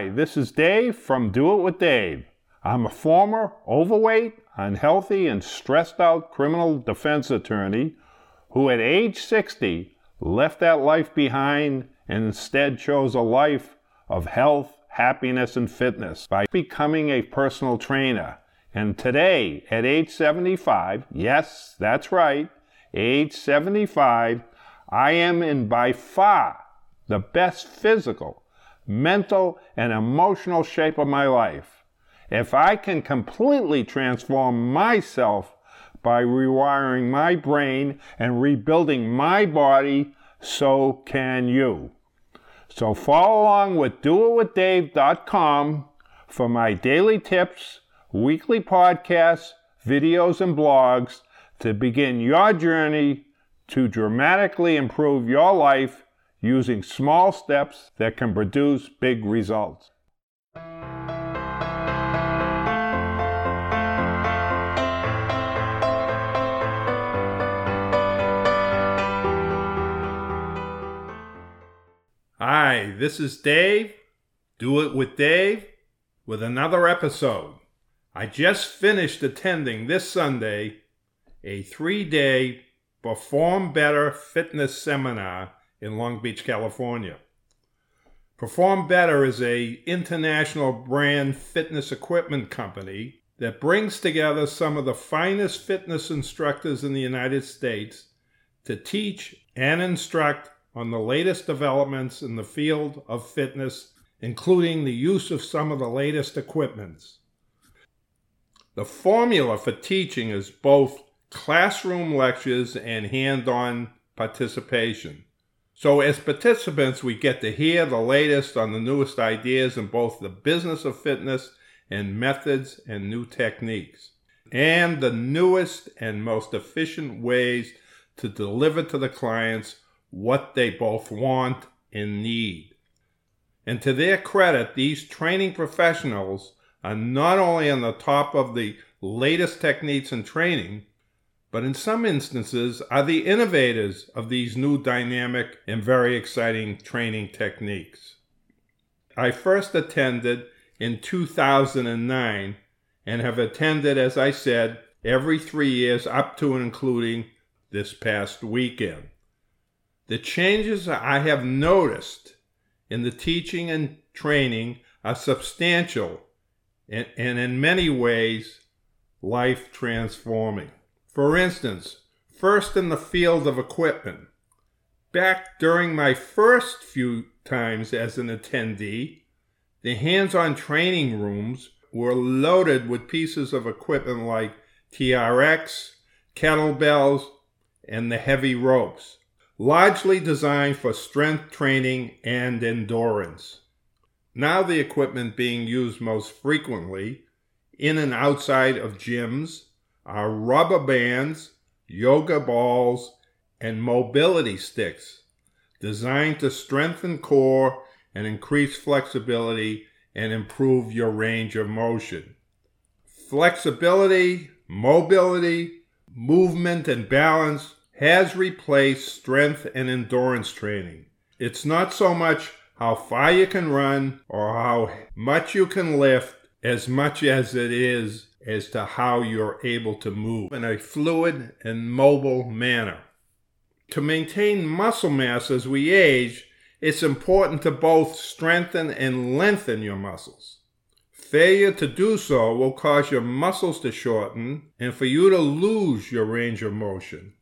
Hi, this is Dave from Do It With Dave. I'm a former overweight, unhealthy, and stressed out criminal defense attorney who at age 60 left that life behind and instead chose a life of health, happiness, and fitness by becoming a personal trainer. And today, at age 75, yes, that's right, age 75, I am in by far the best physical, mental, and emotional shape of my life. If I can completely transform myself by rewiring my brain and rebuilding my body, so can you. So follow along with doitwithdave.com for my daily tips, weekly podcasts, videos, and blogs to begin your journey to dramatically improve your life using small steps that can produce big results. Hi, this is Dave. Do It with Dave with another episode. I just finished attending this Sunday a three day Perform Better fitness seminar in Long Beach, California. Perform Better is a international brand fitness equipment company that brings together some of the finest fitness instructors in the United States to teach and instruct on the latest developments in the field of fitness, including the use of some of the latest equipments. The formula for teaching is both classroom lectures and hand on participation. So, as participants, we get to hear the latest on the newest ideas in both the business of fitness and methods and new techniques, and the newest and most efficient ways to deliver to the clients what they both want and need. And to their credit, these training professionals are not only on the top of the latest techniques and training, but in some instances are the innovators of these new dynamic and very exciting training techniques. I first attended in 2009 and have attended, as I said, every three years up to and including this past weekend. The changes I have noticed in the teaching and training are substantial and, and in many ways life transforming. For instance, first in the field of equipment. Back during my first few times as an attendee, the hands on training rooms were loaded with pieces of equipment like TRX, kettlebells, and the heavy ropes, largely designed for strength training and endurance. Now, the equipment being used most frequently in and outside of gyms are rubber bands, yoga balls, and mobility sticks designed to strengthen core and increase flexibility and improve your range of motion. Flexibility, mobility, movement, and balance has replaced strength and endurance training. It's not so much how far you can run or how much you can lift as much as it is as to how you're able to move in a fluid and mobile manner. To maintain muscle mass as we age, it's important to both strengthen and lengthen your muscles. Failure to do so will cause your muscles to shorten and for you to lose your range of motion.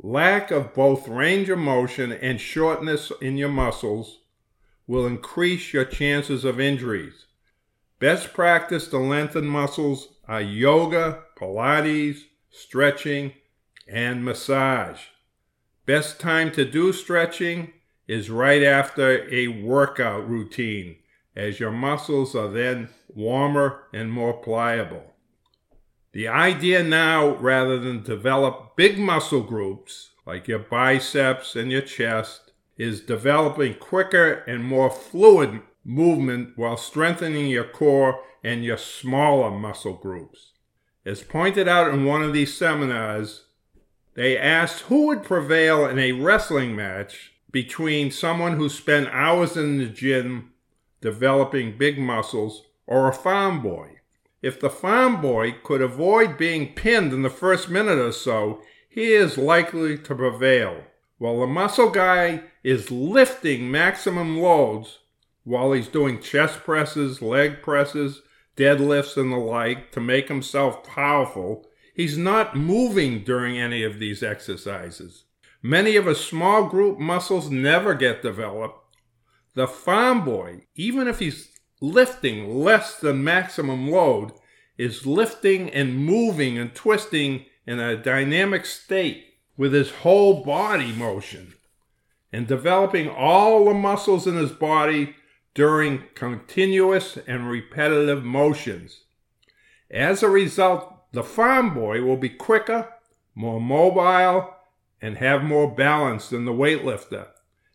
Lack of both range of motion and shortness in your muscles will increase your chances of injuries. Best practice to lengthen muscles are yoga, Pilates, stretching, and massage. Best time to do stretching is right after a workout routine, as your muscles are then warmer and more pliable. The idea now, rather than develop big muscle groups like your biceps and your chest, is developing quicker and more fluid movement while strengthening your core and your smaller muscle groups. As pointed out in one of these seminars, they asked who would prevail in a wrestling match between someone who spent hours in the gym developing big muscles, or a farm boy. If the farm boy could avoid being pinned in the first minute or so, he is likely to prevail. While the muscle guy is lifting maximum loads while he's doing chest presses, leg presses, deadlifts, and the like to make himself powerful, he's not moving during any of these exercises. Many of his small group muscles never get developed. The farm boy, even if he's lifting less than maximum load, is lifting and moving and twisting in a dynamic state with his whole body motion and developing all the muscles in his body during continuous and repetitive motions. As a result, the farm boy will be quicker, more mobile, and have more balance than the weightlifter,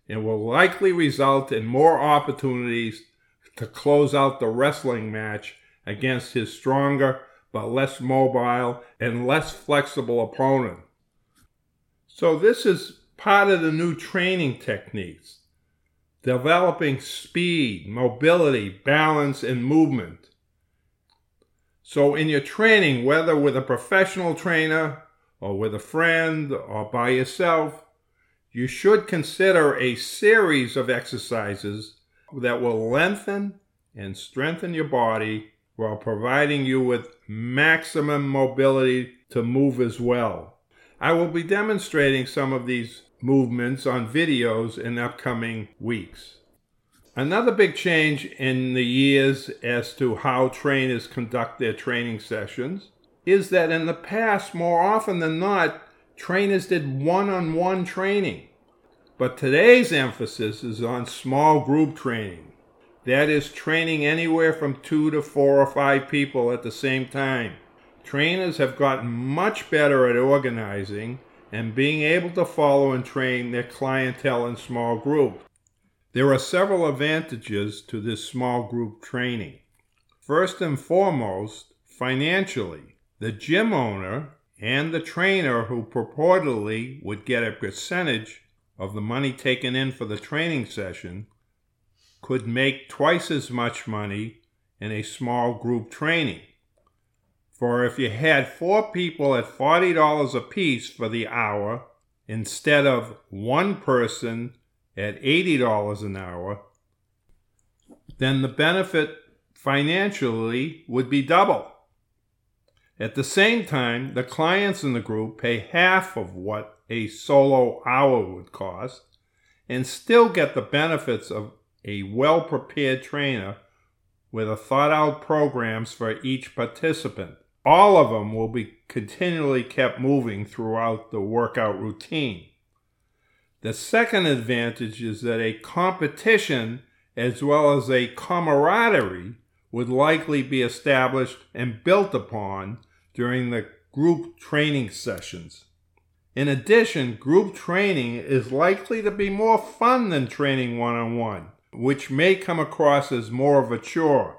and will likely result in more opportunities to close out the wrestling match against his stronger but less mobile and less flexible opponent. So, this is part of the new training techniques developing speed, mobility, balance, and movement. So, in your training, whether with a professional trainer or with a friend or by yourself, you should consider a series of exercises that will lengthen and strengthen your body while providing you with maximum mobility to move as well. I will be demonstrating some of these movements on videos in upcoming weeks. Another big change in the years as to how trainers conduct their training sessions is that in the past, more often than not, trainers did one on one training. But today's emphasis is on small group training. That is training anywhere from two to four or five people at the same time. Trainers have gotten much better at organizing and being able to follow and train their clientele in small groups. There are several advantages to this small group training. First and foremost, financially, the gym owner and the trainer who purportedly would get a percentage of the money taken in for the training session could make twice as much money in a small group training. For if you had four people at $40 apiece for the hour instead of one person at $80 an hour, then the benefit financially would be double. At the same time, the clients in the group pay half of what a solo hour would cost and still get the benefits of a well prepared trainer with a thought out programs for each participant. All of them will be continually kept moving throughout the workout routine. The second advantage is that a competition as well as a camaraderie would likely be established and built upon during the group training sessions. In addition, group training is likely to be more fun than training one on one which may come across as more of a chore.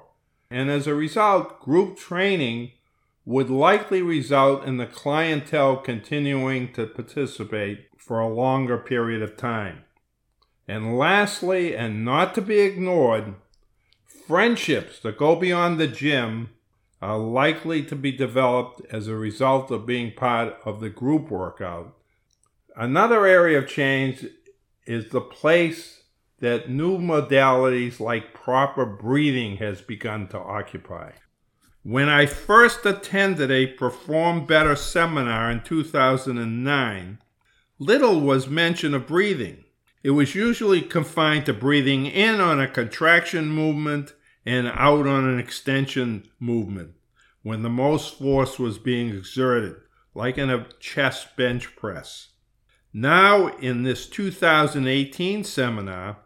And as a result, group training would likely result in the clientele continuing to participate for a longer period of time. And lastly, and not to be ignored, friendships that go beyond the gym are likely to be developed as a result of being part of the group workout. Another area of change is the place that new modalities like proper breathing has begun to occupy. When I first attended a Perform Better seminar in 2009, little was mention of breathing. It was usually confined to breathing in on a contraction movement and out on an extension movement when the most force was being exerted, like in a chest bench press. Now, in this 2018 seminar,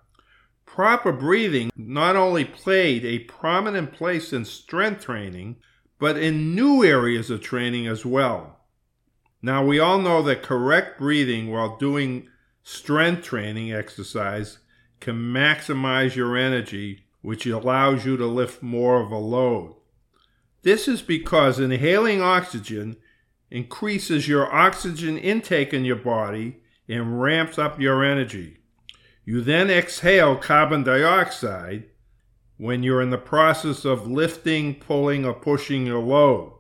Proper breathing not only played a prominent place in strength training, but in new areas of training as well. Now, we all know that correct breathing while doing strength training exercise can maximize your energy, which allows you to lift more of a load. This is because inhaling oxygen increases your oxygen intake in your body and ramps up your energy. You then exhale carbon dioxide, when you're in the process of lifting, pulling, or pushing your load,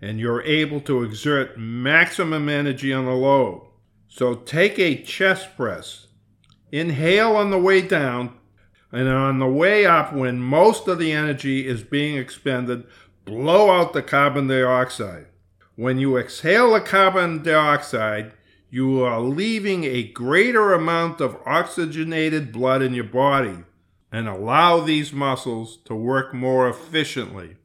and you're able to exert maximum energy on the load. So take a chest press, inhale on the way down, and on the way up, when most of the energy is being expended, blow out the carbon dioxide. When you exhale the carbon dioxide, you are leaving a greater amount of oxygenated blood in your body and allow these muscles to work more efficiently.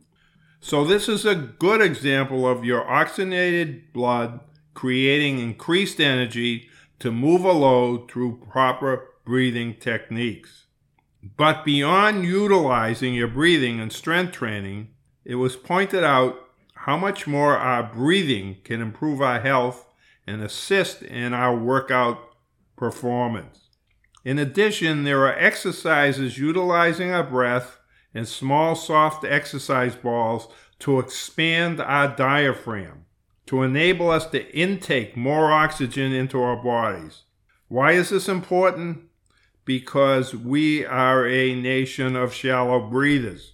So, this is a good example of your oxygenated blood creating increased energy to move a load through proper breathing techniques. But beyond utilizing your breathing and strength training, it was pointed out how much more our breathing can improve our health and assist in our workout performance. In addition, there are exercises utilizing our breath and small soft exercise balls to expand our diaphragm, to enable us to intake more oxygen into our bodies. Why is this important? Because we are a nation of shallow breathers.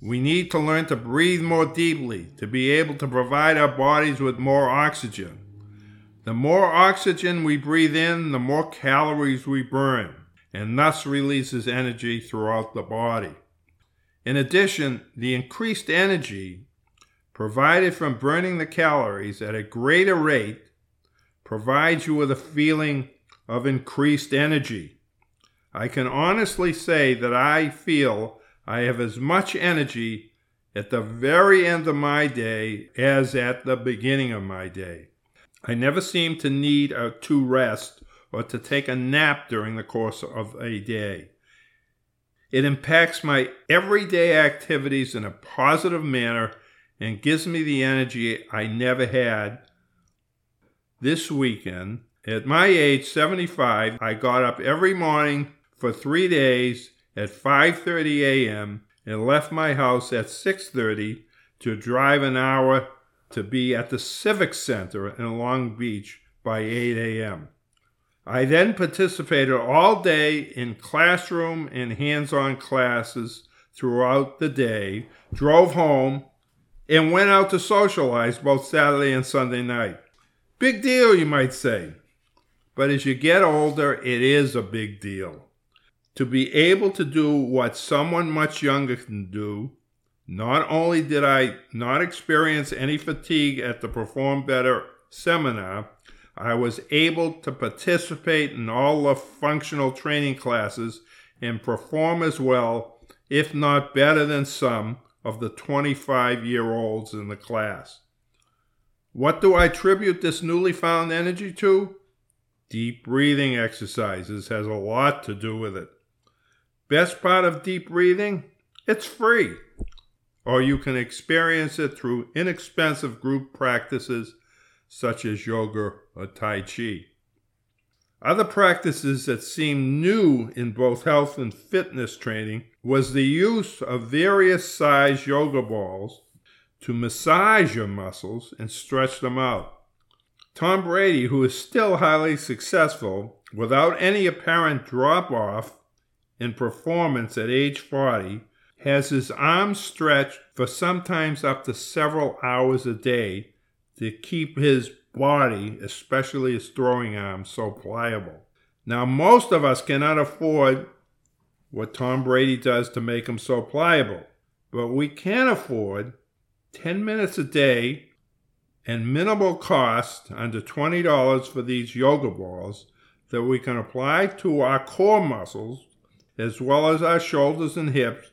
We need to learn to breathe more deeply to be able to provide our bodies with more oxygen. The more oxygen we breathe in, the more calories we burn, and thus releases energy throughout the body. In addition, the increased energy provided from burning the calories at a greater rate provides you with a feeling of increased energy. I can honestly say that I feel I have as much energy at the very end of my day as at the beginning of my day. I never seem to need a, to rest or to take a nap during the course of a day. It impacts my everyday activities in a positive manner and gives me the energy I never had. This weekend, at my age 75, I got up every morning for 3 days at 5:30 a.m. and left my house at 6:30 to drive an hour to be at the Civic Center in Long Beach by 8 a.m. I then participated all day in classroom and hands-on classes throughout the day, drove home, and went out to socialize both Saturday and Sunday night. Big deal, you might say. But as you get older, it is a big deal to be able to do what someone much younger can do. Not only did I not experience any fatigue at the Perform Better seminar, I was able to participate in all the functional training classes and perform as well, if not better than some, of the 25 year olds in the class. What do I attribute this newly found energy to? Deep breathing exercises has a lot to do with it. Best part of deep breathing? It's free. Or you can experience it through inexpensive group practices such as yoga or Tai Chi. Other practices that seemed new in both health and fitness training was the use of various size yoga balls to massage your muscles and stretch them out. Tom Brady, who is still highly successful without any apparent drop off in performance at age 40 has his arms stretched for sometimes up to several hours a day to keep his body, especially his throwing arm, so pliable. Now, most of us cannot afford what Tom Brady does to make him so pliable, but we can afford 10 minutes a day and minimal cost, under $20 for these yoga balls, that we can apply to our core muscles as well as our shoulders and hips,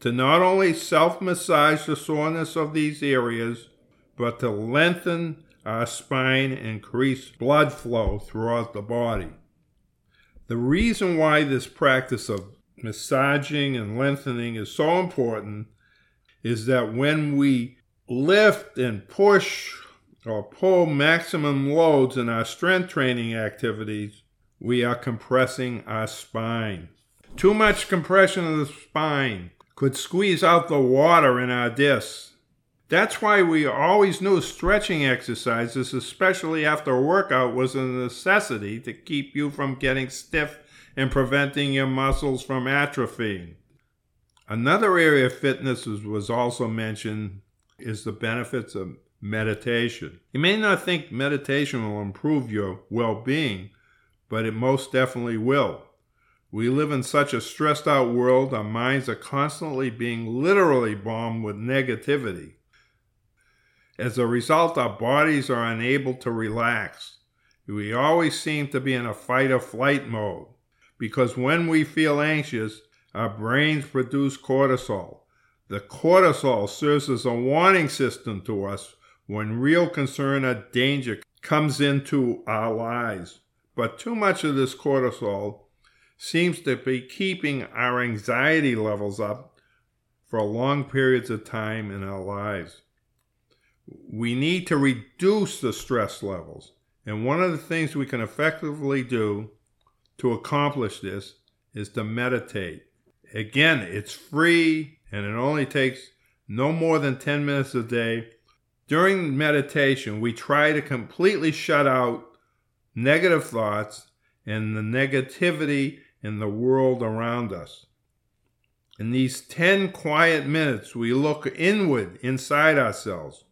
to not only self massage the soreness of these areas, but to lengthen our spine and increase blood flow throughout the body. The reason why this practice of massaging and lengthening is so important is that when we lift and push or pull maximum loads in our strength training activities, we are compressing our spine. Too much compression of the spine could squeeze out the water in our discs. That's why we always knew stretching exercises, especially after a workout, was a necessity to keep you from getting stiff and preventing your muscles from atrophying. Another area of fitness was also mentioned is the benefits of meditation. You may not think meditation will improve your well being, but it most definitely will. We live in such a stressed out world, our minds are constantly being literally bombed with negativity. As a result, our bodies are unable to relax. We always seem to be in a fight or flight mode because when we feel anxious, our brains produce cortisol. The cortisol serves as a warning system to us when real concern or danger comes into our lives. But too much of this cortisol seems to be keeping our anxiety levels up for long periods of time in our lives. We need to reduce the stress levels. And one of the things we can effectively do to accomplish this is to meditate. Again, it's free and it only takes no more than 10 minutes a day. During meditation, we try to completely shut out negative thoughts and the negativity in the world around us. In these 10 quiet minutes, we look inward inside ourselves.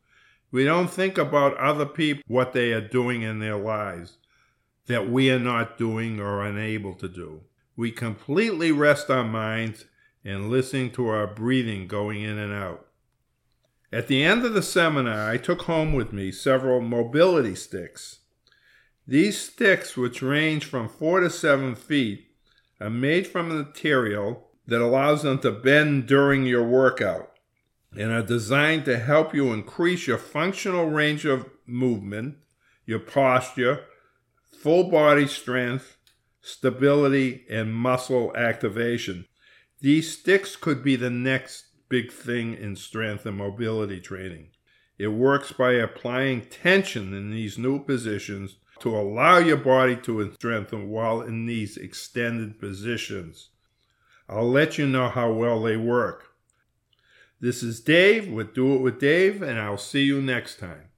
We don't think about other people, what they are doing in their lives that we are not doing or unable to do. We completely rest our minds and listen to our breathing going in and out. At the end of the seminar, I took home with me several mobility sticks. These sticks, which range from four to seven feet, are made from a material that allows them to bend during your workout and are designed to help you increase your functional range of movement, your posture, full body strength, stability, and muscle activation. These sticks could be the next big thing in strength and mobility training. It works by applying tension in these new positions to allow your body to strengthen while in these extended positions. I'll let you know how well they work. This is Dave with Do It With Dave, and I'll see you next time.